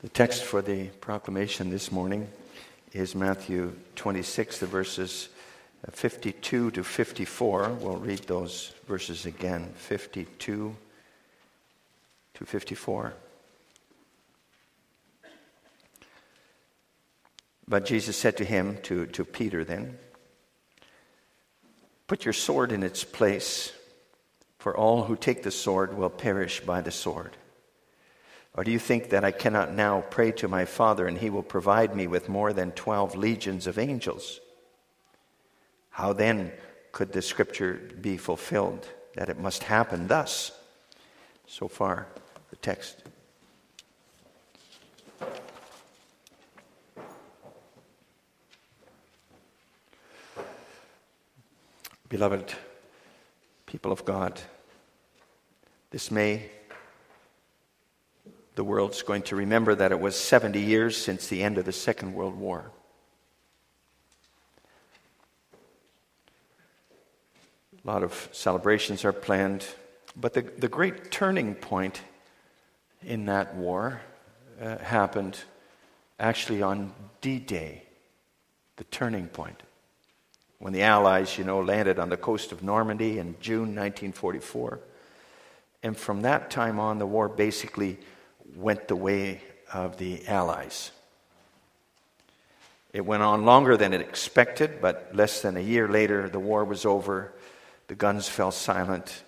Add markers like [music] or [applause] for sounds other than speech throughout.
The text for the proclamation this morning is Matthew 26, the verses 52 to 54. We'll read those verses again 52 to 54. But Jesus said to him, to, to Peter then, Put your sword in its place, for all who take the sword will perish by the sword. Or do you think that I cannot now pray to my Father and he will provide me with more than 12 legions of angels? How then could the scripture be fulfilled that it must happen thus? So far, the text. Beloved people of God, this May the world's going to remember that it was 70 years since the end of the Second World War. A lot of celebrations are planned, but the, the great turning point in that war uh, happened actually on D Day, the turning point. When the Allies, you know, landed on the coast of Normandy in June 1944. And from that time on, the war basically went the way of the Allies. It went on longer than it expected, but less than a year later, the war was over. The guns fell silent.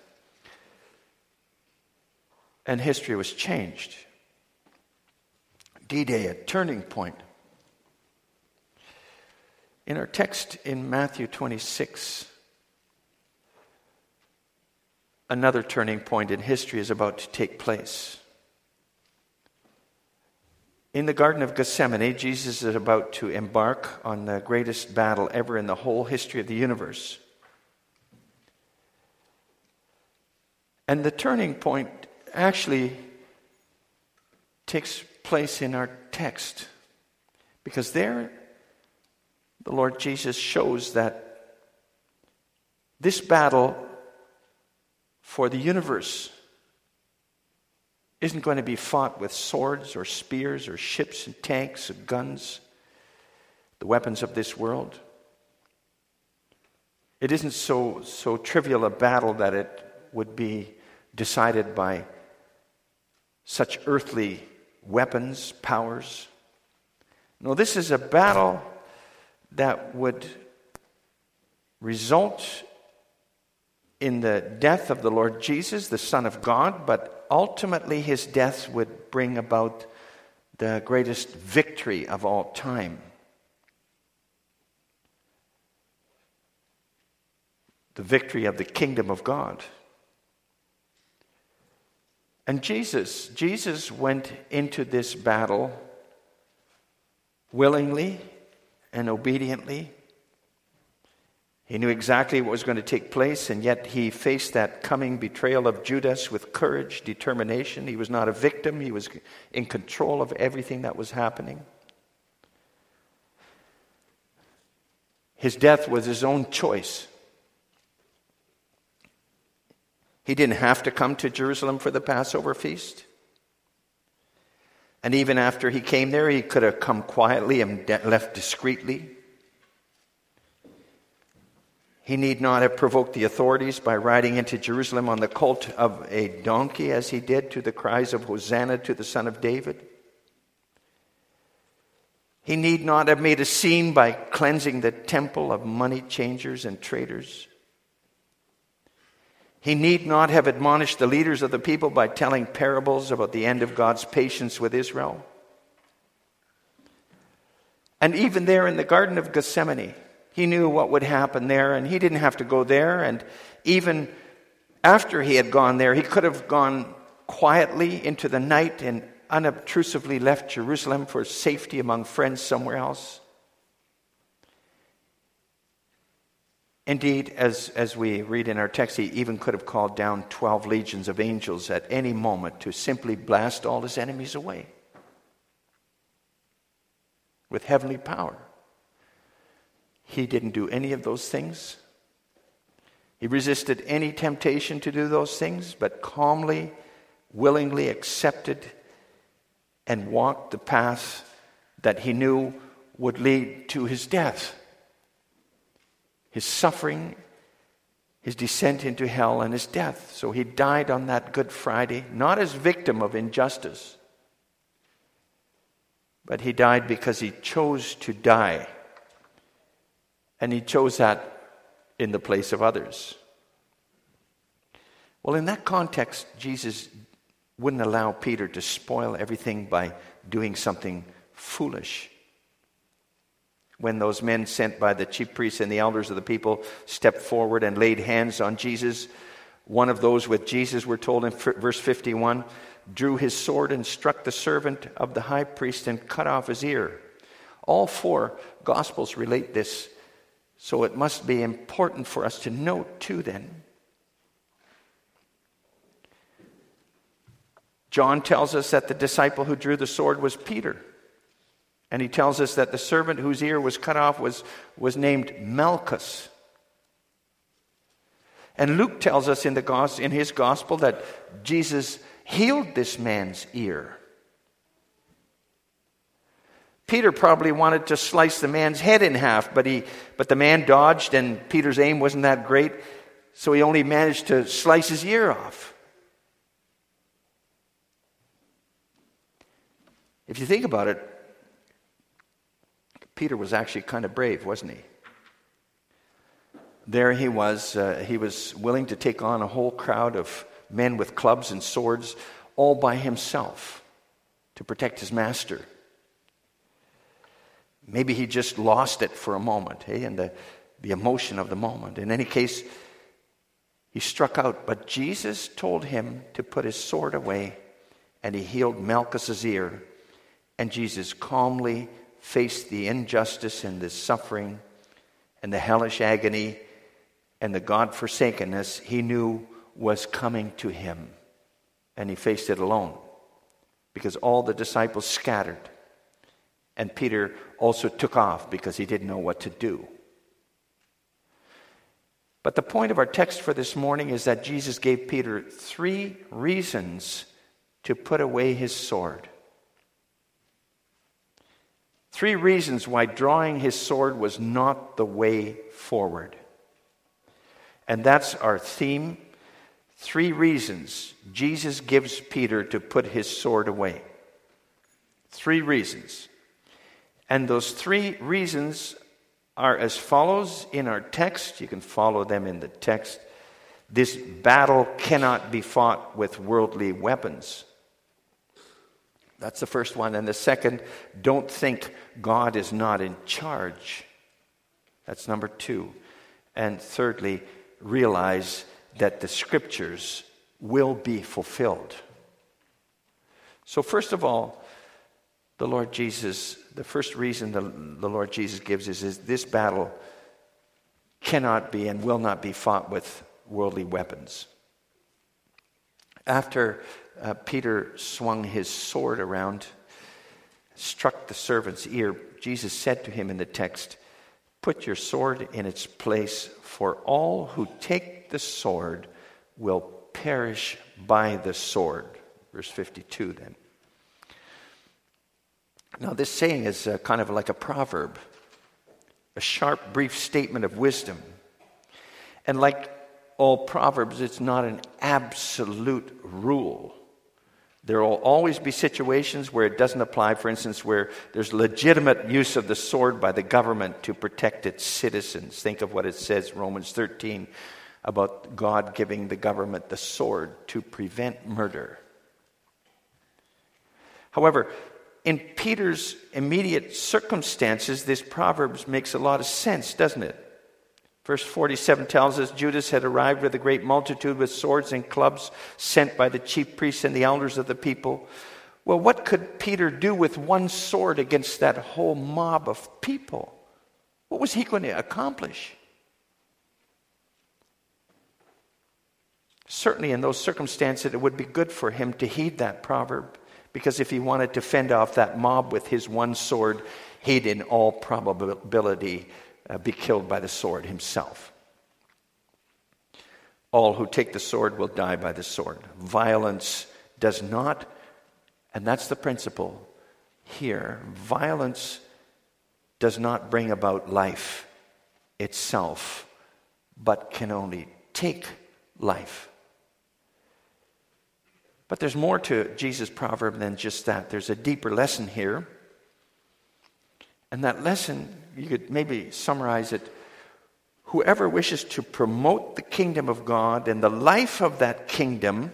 And history was changed. D Day, a turning point. In our text in Matthew 26, another turning point in history is about to take place. In the Garden of Gethsemane, Jesus is about to embark on the greatest battle ever in the whole history of the universe. And the turning point actually takes place in our text. Because there, the Lord Jesus shows that this battle for the universe isn't going to be fought with swords or spears or ships and tanks and guns, the weapons of this world. It isn't so, so trivial a battle that it would be decided by such earthly weapons, powers. No, this is a battle that would result in the death of the Lord Jesus, the Son of God, but ultimately his death would bring about the greatest victory of all time. The victory of the kingdom of God. And Jesus, Jesus went into this battle willingly and obediently he knew exactly what was going to take place, and yet he faced that coming betrayal of Judas with courage, determination. He was not a victim, he was in control of everything that was happening. His death was his own choice. He didn't have to come to Jerusalem for the Passover feast. And even after he came there, he could have come quietly and left discreetly. He need not have provoked the authorities by riding into Jerusalem on the colt of a donkey, as he did to the cries of Hosanna to the Son of David. He need not have made a scene by cleansing the temple of money changers and traders. He need not have admonished the leaders of the people by telling parables about the end of God's patience with Israel. And even there in the Garden of Gethsemane, he knew what would happen there, and he didn't have to go there. And even after he had gone there, he could have gone quietly into the night and unobtrusively left Jerusalem for safety among friends somewhere else. Indeed, as, as we read in our text, he even could have called down 12 legions of angels at any moment to simply blast all his enemies away with heavenly power. He didn't do any of those things. He resisted any temptation to do those things, but calmly, willingly accepted and walked the path that he knew would lead to his death, his suffering, his descent into hell, and his death. So he died on that Good Friday, not as victim of injustice, but he died because he chose to die. And he chose that in the place of others. Well, in that context, Jesus wouldn't allow Peter to spoil everything by doing something foolish. When those men sent by the chief priests and the elders of the people stepped forward and laid hands on Jesus, one of those with Jesus, we're told in verse 51, drew his sword and struck the servant of the high priest and cut off his ear. All four gospels relate this, so it must be important for us to note too then John tells us that the disciple who drew the sword was Peter. And he tells us that the servant whose ear was cut off was, was named Malchus. And Luke tells us in, the, in his gospel that Jesus healed this man's ear. Peter probably wanted to slice the man's head in half, but, he, but the man dodged, and Peter's aim wasn't that great, so he only managed to slice his ear off. If you think about it, Peter was actually kind of brave, wasn't he? There he was. Uh, he was willing to take on a whole crowd of men with clubs and swords all by himself to protect his master. Maybe he just lost it for a moment, hey, and the, the emotion of the moment. In any case, he struck out, but Jesus told him to put his sword away, and he healed Malchus's ear and Jesus calmly faced the injustice and the suffering and the hellish agony and the God forsakenness he knew was coming to him. And he faced it alone because all the disciples scattered. And Peter also took off because he didn't know what to do. But the point of our text for this morning is that Jesus gave Peter three reasons to put away his sword. Three reasons why drawing his sword was not the way forward. And that's our theme. Three reasons Jesus gives Peter to put his sword away. Three reasons. And those three reasons are as follows in our text. You can follow them in the text. This battle cannot be fought with worldly weapons. That's the first one. And the second, don't think God is not in charge. That's number two. And thirdly, realize that the scriptures will be fulfilled. So, first of all, the Lord Jesus, the first reason the, the Lord Jesus gives is, is this battle cannot be and will not be fought with worldly weapons. After uh, Peter swung his sword around, struck the servant's ear. Jesus said to him in the text, Put your sword in its place, for all who take the sword will perish by the sword. Verse 52 then. Now, this saying is uh, kind of like a proverb, a sharp, brief statement of wisdom. And like all proverbs, it's not an absolute rule. There will always be situations where it doesn't apply, for instance, where there's legitimate use of the sword by the government to protect its citizens. Think of what it says, Romans 13, about God giving the government the sword to prevent murder. However, in Peter's immediate circumstances, this proverb makes a lot of sense, doesn't it? Verse 47 tells us Judas had arrived with a great multitude with swords and clubs sent by the chief priests and the elders of the people. Well, what could Peter do with one sword against that whole mob of people? What was he going to accomplish? Certainly, in those circumstances, it would be good for him to heed that proverb, because if he wanted to fend off that mob with his one sword, he'd in all probability uh, be killed by the sword himself. All who take the sword will die by the sword. Violence does not And that's the principle here. Violence does not bring about life itself, but can only take life. But there's more to Jesus' proverb than just that. There's a deeper lesson here. And that lesson, you could maybe summarize it whoever wishes to promote the kingdom of God and the life of that kingdom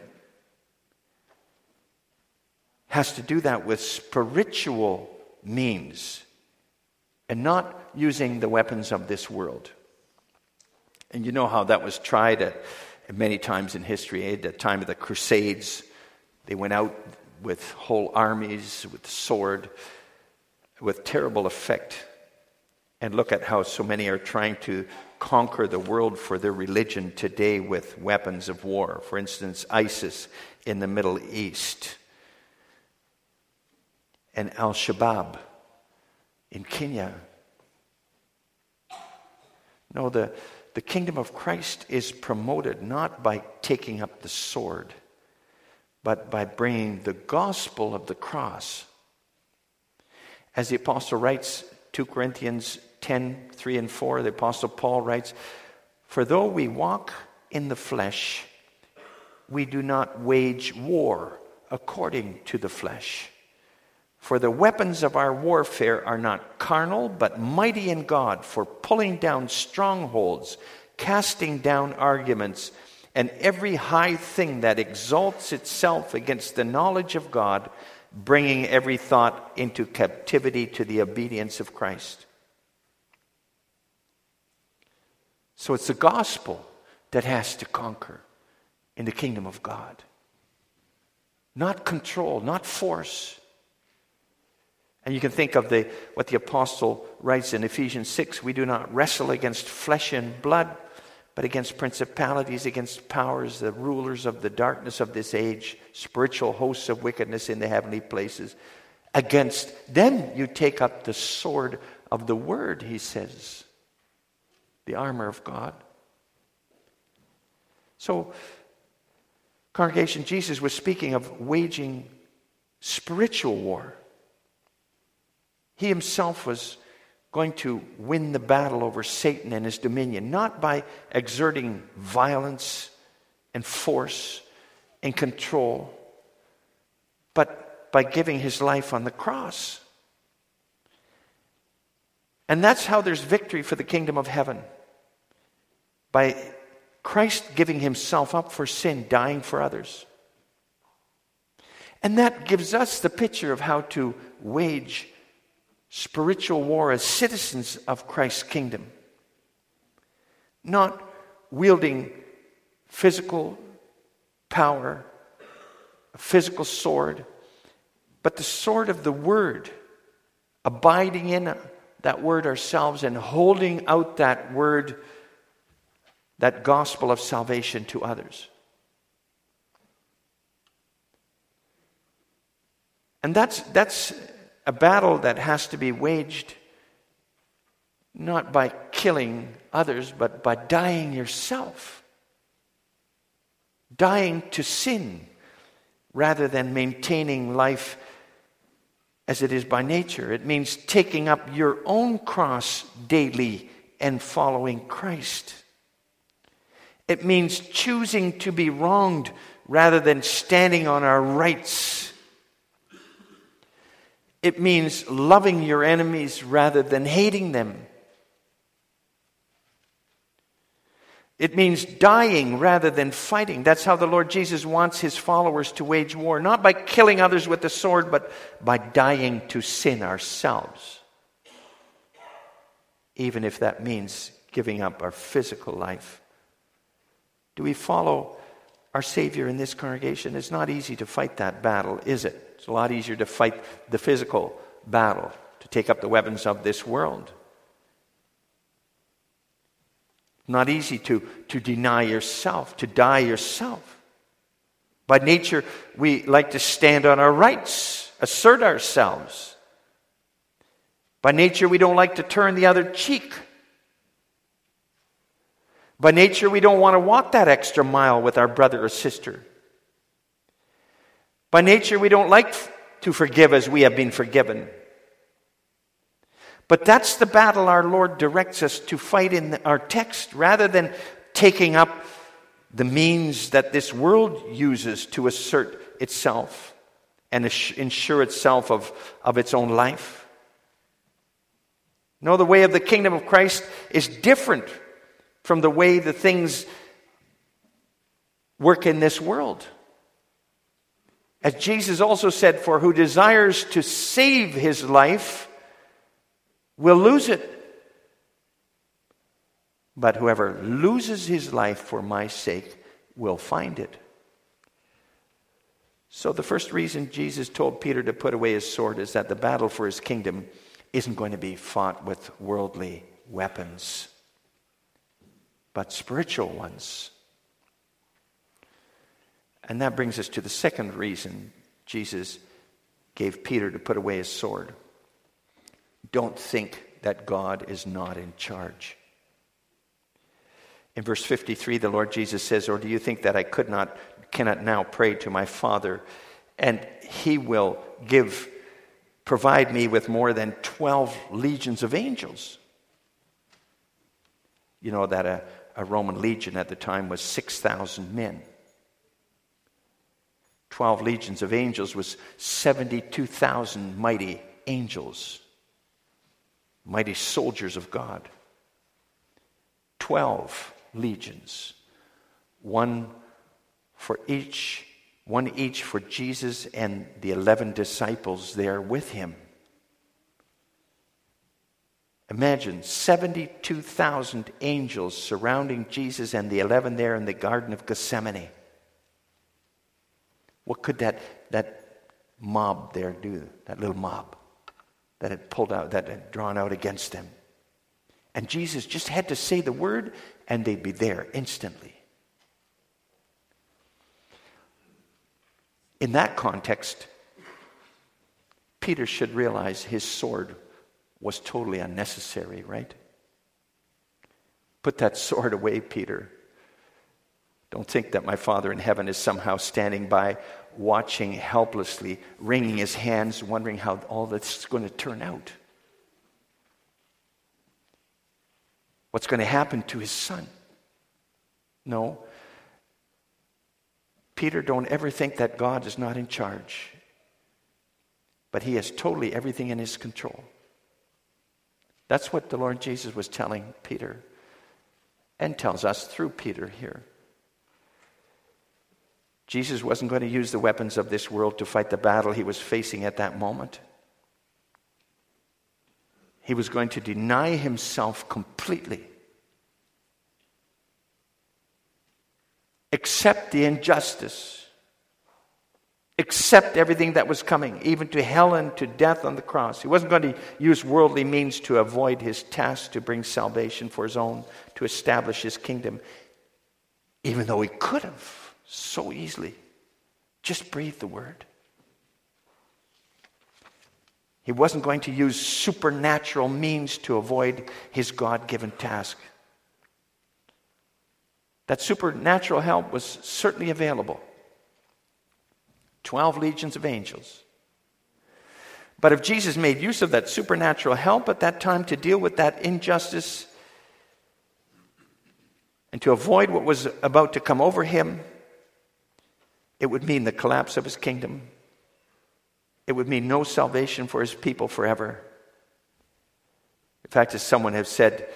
has to do that with spiritual means and not using the weapons of this world. And you know how that was tried at, many times in history. At the time of the Crusades, they went out with whole armies, with sword, with terrible effect. And look at how so many are trying to conquer the world for their religion today with weapons of war. For instance, ISIS in the Middle East, and Al Shabaab in Kenya. No, the, the kingdom of Christ is promoted not by taking up the sword, but by bringing the gospel of the cross. As the apostle writes, 2 Corinthians 10 3 and 4, the apostle Paul writes, For though we walk in the flesh, we do not wage war according to the flesh. For the weapons of our warfare are not carnal, but mighty in God for pulling down strongholds, casting down arguments, and every high thing that exalts itself against the knowledge of God, bringing every thought into captivity to the obedience of Christ. So it's the gospel that has to conquer in the kingdom of God. Not control, not force. And you can think of the, what the apostle writes in Ephesians 6 we do not wrestle against flesh and blood, but against principalities, against powers, the rulers of the darkness of this age, spiritual hosts of wickedness in the heavenly places. Against them you take up the sword of the word, he says, the armor of God. So, congregation, Jesus was speaking of waging spiritual war. He himself was going to win the battle over Satan and his dominion, not by exerting violence and force and control, but by giving his life on the cross. And that's how there's victory for the kingdom of heaven. By Christ giving himself up for sin, dying for others. And that gives us the picture of how to wage spiritual war as citizens of Christ's kingdom, not wielding physical power, a physical sword, but the sword of the word, abiding in that word ourselves and holding out that word, that gospel of salvation to others. And that's, that's a battle that has to be waged not by killing others, but by dying yourself. Dying to sin rather than maintaining life as it is by nature. It means taking up your own cross daily and following Christ. It means choosing to be wronged rather than standing on our rights it means loving your enemies rather than hating them. It means dying rather than fighting. That's how the Lord Jesus wants his followers to wage war, not by killing others with the sword, but by dying to sin ourselves. Even if that means giving up our physical life. Do we follow our Savior in this congregation? It's not easy to fight that battle, is it? It's a lot easier to fight the physical battle, to take up the weapons of this world. It's not easy to, to deny yourself, to die yourself. By nature, we like to stand on our rights, assert ourselves. By nature, we don't like to turn the other cheek. By nature, we don't want to walk that extra mile with our brother or sister. By nature, we don't like to forgive as we have been forgiven. But that's the battle our Lord directs us to fight in our text rather than taking up the means that this world uses to assert itself and ensure itself of, of its own life. No, the way of the kingdom of Christ is different from the way the things work in this world. As Jesus also said, For who desires to save his life will lose it. But whoever loses his life for my sake will find it. So, the first reason Jesus told Peter to put away his sword is that the battle for his kingdom isn't going to be fought with worldly weapons, but spiritual ones. And that brings us to the second reason Jesus gave Peter to put away his sword. Don't think that God is not in charge. In verse 53, the Lord Jesus says, Or do you think that I could not, cannot now pray to my Father, and he will give, provide me with more than 12 legions of angels? You know that a, a Roman legion at the time was 6,000 men. 12 legions of angels was 72,000 mighty angels, mighty soldiers of God. 12 legions, one for each, one each for Jesus and the 11 disciples there with him. Imagine 72,000 angels surrounding Jesus and the 11 there in the Garden of Gethsemane. What could that, that mob there do? That little mob that had pulled out, that had drawn out against them. And Jesus just had to say the word and they'd be there instantly. In that context, Peter should realize his sword was totally unnecessary, right? Put that [laughs] sword away, Peter. Don't think that my Father in heaven is somehow standing by, watching helplessly, wringing his hands, wondering how all this is going to turn out. What's going to happen to his son? No. Peter, don't ever think that God is not in charge, but he has totally everything in his control. That's what the Lord Jesus was telling Peter and tells us through Peter here. Jesus wasn't going to use the weapons of this world to fight the battle he was facing at that moment. He was going to deny himself completely, accept the injustice, accept everything that was coming, even to hell and to death on the cross. He wasn't going to use worldly means to avoid his task to bring salvation for his own, to establish his kingdom, even though he could have so easily. Just breathe the word. He wasn't going to use supernatural means to avoid his God given task. That supernatural help was certainly available 12 legions of angels. But if Jesus made use of that supernatural help at that time to deal with that injustice and to avoid what was about to come over him, it would mean the collapse of his kingdom. It would mean no salvation for his people forever. In fact, as someone has said,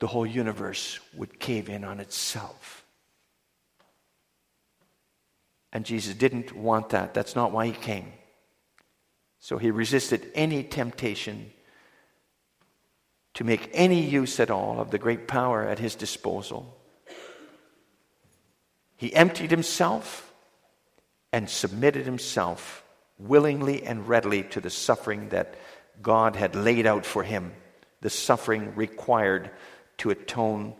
the whole universe would cave in on itself. And Jesus didn't want that. That's not why he came. So he resisted any temptation to make any use at all of the great power at his disposal. He emptied himself and submitted himself willingly and readily to the suffering that God had laid out for him, the suffering required to atone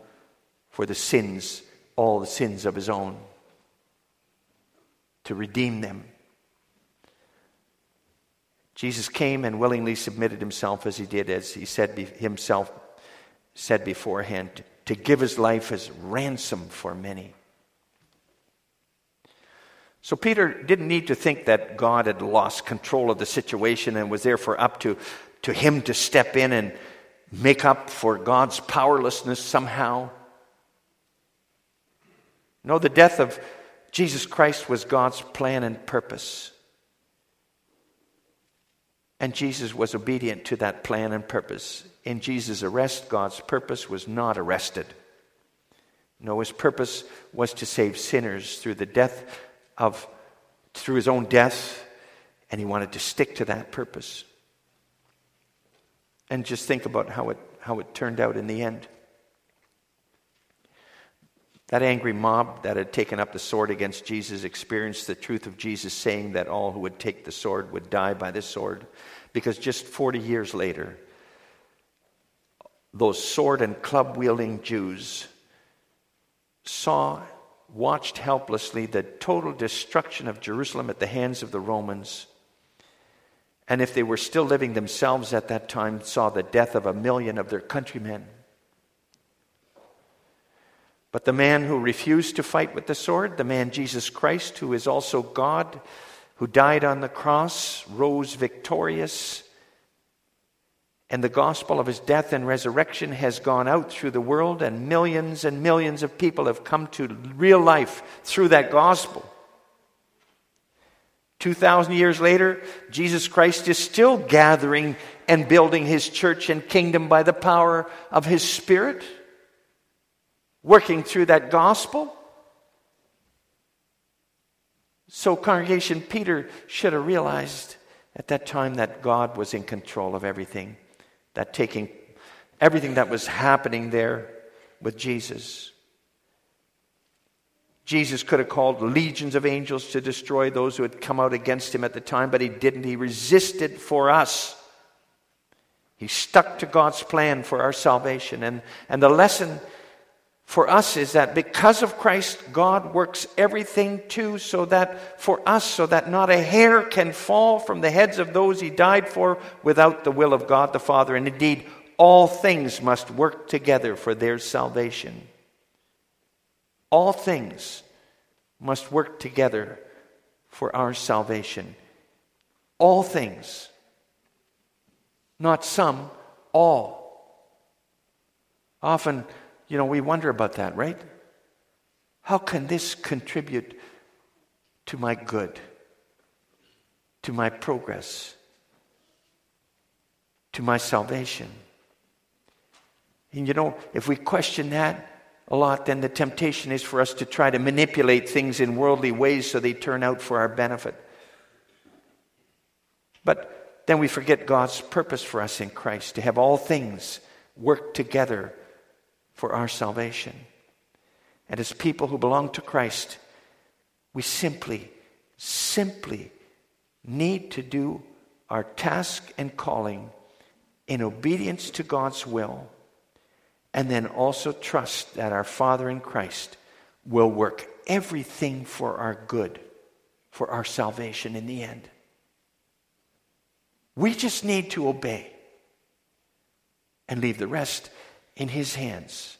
for the sins, all the sins of his own, to redeem them. Jesus came and willingly submitted himself as he did, as he said himself said beforehand, to give his life as ransom for many. So Peter didn't need to think that God had lost control of the situation and was therefore up to, to him to step in and make up for God's powerlessness somehow. No, the death of Jesus Christ was God's plan and purpose. And Jesus was obedient to that plan and purpose. In Jesus' arrest, God's purpose was not arrested. No, his purpose was to save sinners through the death of, through his own death, and he wanted to stick to that purpose. And just think about how it, how it turned out in the end. That angry mob that had taken up the sword against Jesus experienced the truth of Jesus saying that all who would take the sword would die by the sword. Because just 40 years later, those sword and club wielding Jews saw, watched helplessly the total destruction of Jerusalem at the hands of the Romans. And if they were still living themselves at that time, saw the death of a million of their countrymen. But the man who refused to fight with the sword, the man Jesus Christ, who is also God, who died on the cross, rose victorious, and the gospel of his death and resurrection has gone out through the world, and millions and millions of people have come to real life through that gospel. 2,000 years later, Jesus Christ is still gathering and building his church and kingdom by the power of his Spirit working through that gospel. So, congregation, Peter should have realized at that time that God was in control of everything, that taking everything that was happening there with Jesus. Jesus could have called legions of angels to destroy those who had come out against him at the time, but he didn't. He resisted for us. He stuck to God's plan for our salvation. And, and the lesson for us is that because of Christ, God works everything too, so that for us, so that not a hair can fall from the heads of those he died for without the will of God the Father. And indeed, all things must work together for their salvation. All things must work together for our salvation. All things. Not some, all. Often, you know, we wonder about that, right? How can this contribute to my good, to my progress, to my salvation? And you know, if we question that a lot, then the temptation is for us to try to manipulate things in worldly ways so they turn out for our benefit. But then we forget God's purpose for us in Christ to have all things work together for our salvation. And as people who belong to Christ, we simply, simply need to do our task and calling in obedience to God's will, and then also trust that our Father in Christ will work everything for our good, for our salvation in the end. We just need to obey and leave the rest in his hands.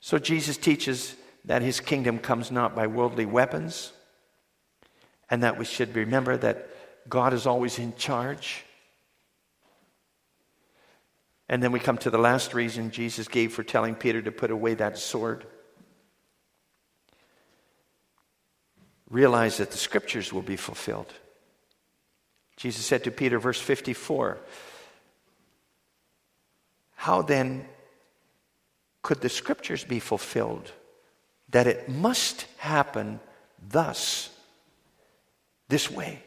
So Jesus teaches that his kingdom comes not by worldly weapons, and that we should remember that God is always in charge. And then we come to the last reason Jesus gave for telling Peter to put away that sword. Realize that the scriptures will be fulfilled. Jesus said to Peter, verse 54, how then could the scriptures be fulfilled that it must happen thus, this way?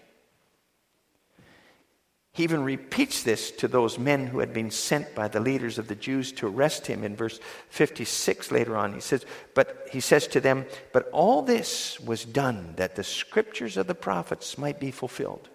He even repeats this to those men who had been sent by the leaders of the Jews to arrest him in verse 56 later on. He says, But he says to them, But all this was done that the scriptures of the prophets might be fulfilled.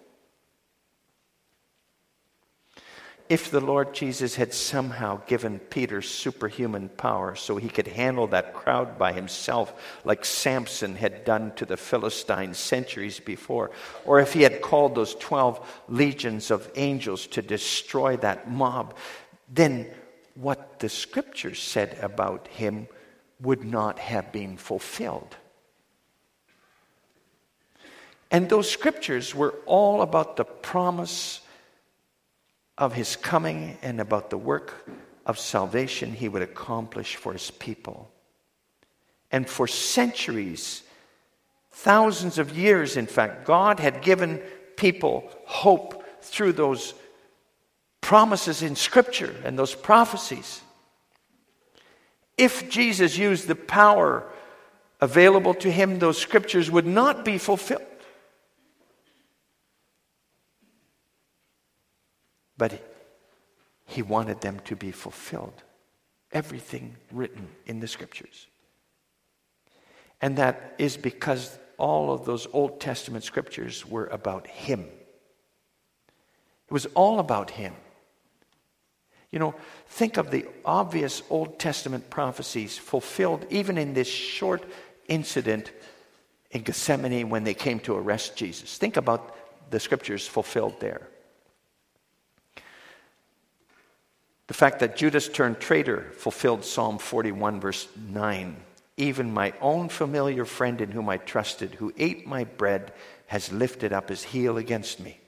If the Lord Jesus had somehow given Peter superhuman power so he could handle that crowd by himself, like Samson had done to the Philistines centuries before, or if he had called those 12 legions of angels to destroy that mob, then what the scriptures said about him would not have been fulfilled. And those scriptures were all about the promise of his coming and about the work of salvation he would accomplish for his people. And for centuries, thousands of years, in fact, God had given people hope through those promises in Scripture and those prophecies. If Jesus used the power available to him, those scriptures would not be fulfilled. But he wanted them to be fulfilled. Everything written in the scriptures. And that is because all of those Old Testament scriptures were about him. It was all about him. You know, think of the obvious Old Testament prophecies fulfilled even in this short incident in Gethsemane when they came to arrest Jesus. Think about the scriptures fulfilled there. The fact that Judas turned traitor fulfilled Psalm 41, verse 9. Even my own familiar friend in whom I trusted, who ate my bread, has lifted up his heel against me.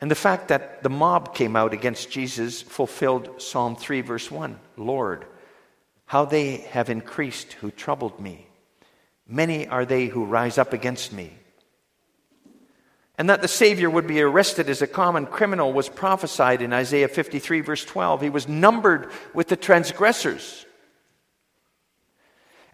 And the fact that the mob came out against Jesus fulfilled Psalm 3, verse 1. Lord, how they have increased who troubled me. Many are they who rise up against me. And that the Savior would be arrested as a common criminal was prophesied in Isaiah 53, verse 12. He was numbered with the transgressors.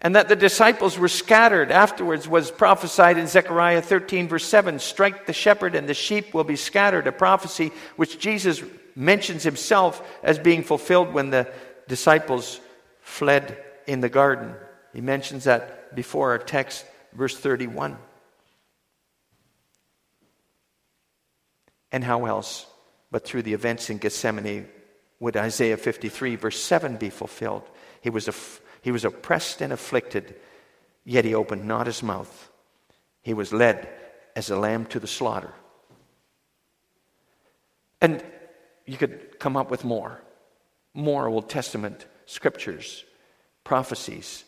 And that the disciples were scattered afterwards was prophesied in Zechariah 13, verse 7. Strike the shepherd, and the sheep will be scattered. A prophecy which Jesus mentions himself as being fulfilled when the disciples fled in the garden. He mentions that before our text, verse 31. And how else but through the events in Gethsemane would Isaiah 53, verse 7 be fulfilled? He was, aff- he was oppressed and afflicted, yet he opened not his mouth. He was led as a lamb to the slaughter. And you could come up with more, more Old Testament scriptures, prophecies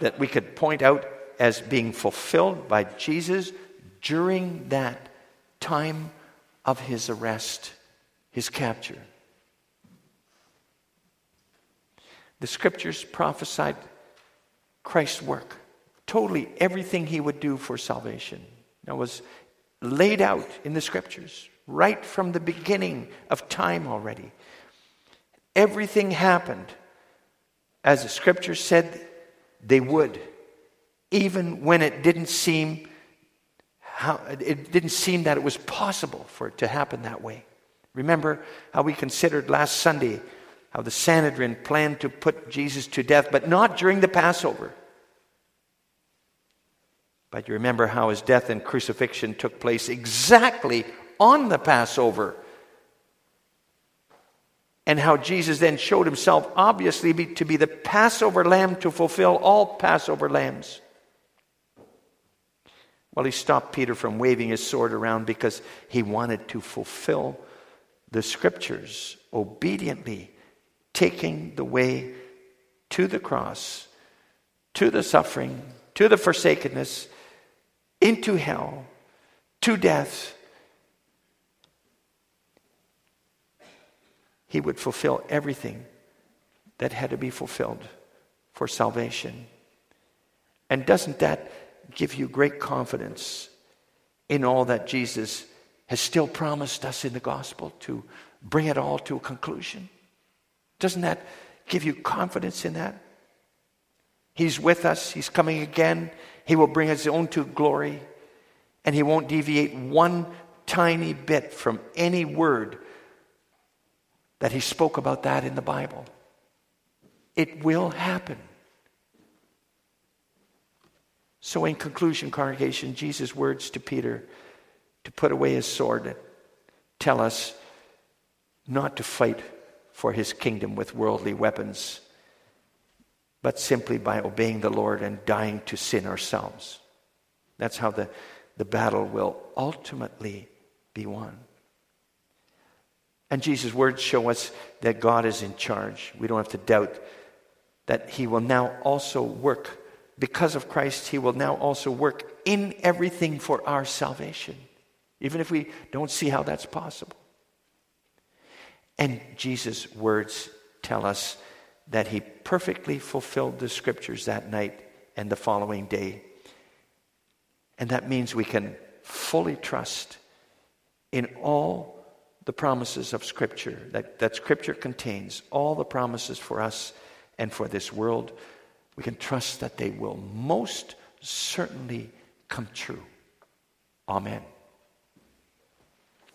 that we could point out as being fulfilled by Jesus during that time of his arrest, his capture. The scriptures prophesied Christ's work, totally everything he would do for salvation. That was laid out in the scriptures right from the beginning of time already. Everything happened as the scriptures said they would, even when it didn't seem how, it didn't seem that it was possible for it to happen that way. Remember how we considered last Sunday how the Sanhedrin planned to put Jesus to death, but not during the Passover. But you remember how his death and crucifixion took place exactly on the Passover and how Jesus then showed himself obviously to be the Passover lamb to fulfill all Passover lambs. Well, he stopped Peter from waving his sword around because he wanted to fulfill the scriptures obediently, taking the way to the cross, to the suffering, to the forsakenness, into hell, to death he would fulfill everything that had to be fulfilled for salvation. And doesn't that give you great confidence in all that Jesus has still promised us in the gospel to bring it all to a conclusion? Doesn't that give you confidence in that? He's with us, He's coming again, He will bring His own to glory, and He won't deviate one tiny bit from any word that he spoke about that in the Bible. It will happen. So, in conclusion, congregation, Jesus' words to Peter to put away his sword tell us not to fight for his kingdom with worldly weapons, but simply by obeying the Lord and dying to sin ourselves. That's how the, the battle will ultimately be won. And Jesus' words show us that God is in charge. We don't have to doubt that He will now also work because of Christ, He will now also work in everything for our salvation, even if we don't see how that's possible. And Jesus' words tell us that He perfectly fulfilled the scriptures that night and the following day. And that means we can fully trust in all the promises of Scripture that, that Scripture contains, all the promises for us and for this world we can trust that they will most certainly come true. Amen.